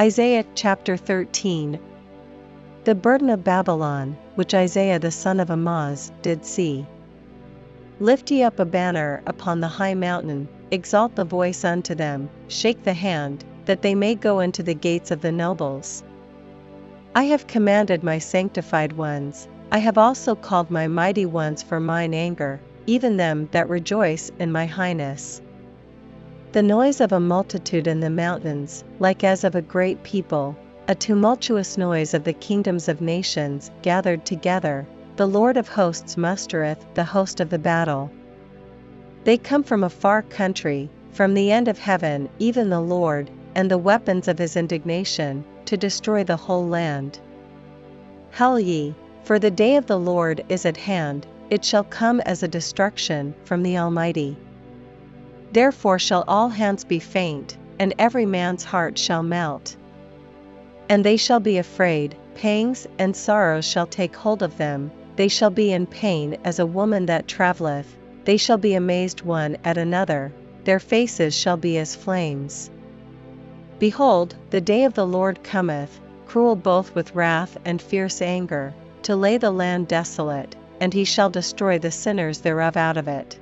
Isaiah chapter 13 The burden of Babylon, which Isaiah the son of Amoz did see. Lift ye up a banner upon the high mountain, exalt the voice unto them, shake the hand, that they may go into the gates of the nobles. I have commanded my sanctified ones, I have also called my mighty ones for mine anger, even them that rejoice in my highness. The noise of a multitude in the mountains, like as of a great people, a tumultuous noise of the kingdoms of nations gathered together, the Lord of hosts mustereth the host of the battle. They come from a far country, from the end of heaven, even the Lord, and the weapons of his indignation, to destroy the whole land. Hell ye, for the day of the Lord is at hand, it shall come as a destruction from the Almighty. Therefore shall all hands be faint, and every man's heart shall melt. And they shall be afraid, pangs and sorrows shall take hold of them, they shall be in pain as a woman that travelleth, they shall be amazed one at another, their faces shall be as flames. Behold, the day of the Lord cometh, cruel both with wrath and fierce anger, to lay the land desolate, and he shall destroy the sinners thereof out of it.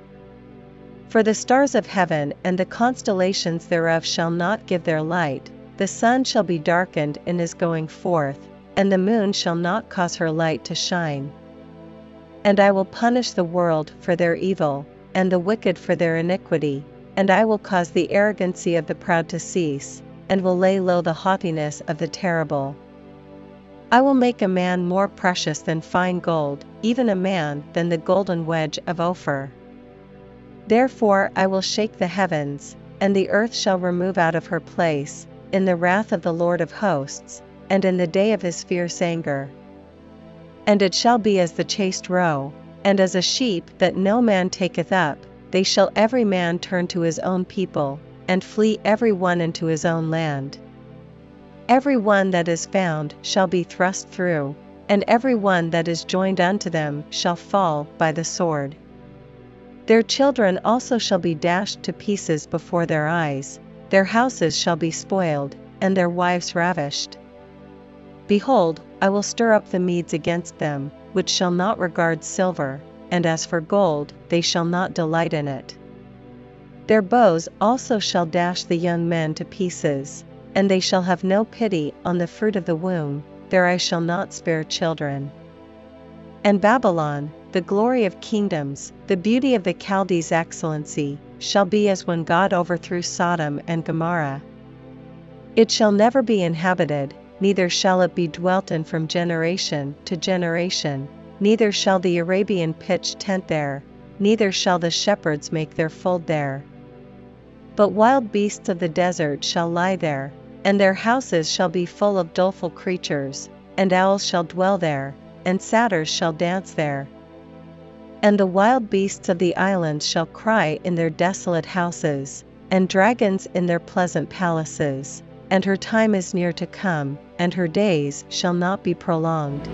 For the stars of heaven and the constellations thereof shall not give their light, the sun shall be darkened in his going forth, and the moon shall not cause her light to shine. And I will punish the world for their evil, and the wicked for their iniquity, and I will cause the arrogancy of the proud to cease, and will lay low the haughtiness of the terrible. I will make a man more precious than fine gold, even a man than the golden wedge of Ophir. Therefore I will shake the heavens, and the earth shall remove out of her place, in the wrath of the Lord of hosts, and in the day of his fierce anger. And it shall be as the chased roe, and as a sheep that no man taketh up, they shall every man turn to his own people, and flee every one into his own land. Every one that is found shall be thrust through, and every one that is joined unto them shall fall by the sword. Their children also shall be dashed to pieces before their eyes, their houses shall be spoiled, and their wives ravished. Behold, I will stir up the Medes against them, which shall not regard silver, and as for gold, they shall not delight in it. Their bows also shall dash the young men to pieces, and they shall have no pity on the fruit of the womb, their eye shall not spare children. And Babylon, the glory of kingdoms, the beauty of the Chaldees' excellency, shall be as when God overthrew Sodom and Gomorrah. It shall never be inhabited, neither shall it be dwelt in from generation to generation, neither shall the Arabian pitch tent there, neither shall the shepherds make their fold there. But wild beasts of the desert shall lie there, and their houses shall be full of doleful creatures, and owls shall dwell there, and satyrs shall dance there. And the wild beasts of the islands shall cry in their desolate houses, and dragons in their pleasant palaces, and her time is near to come, and her days shall not be prolonged.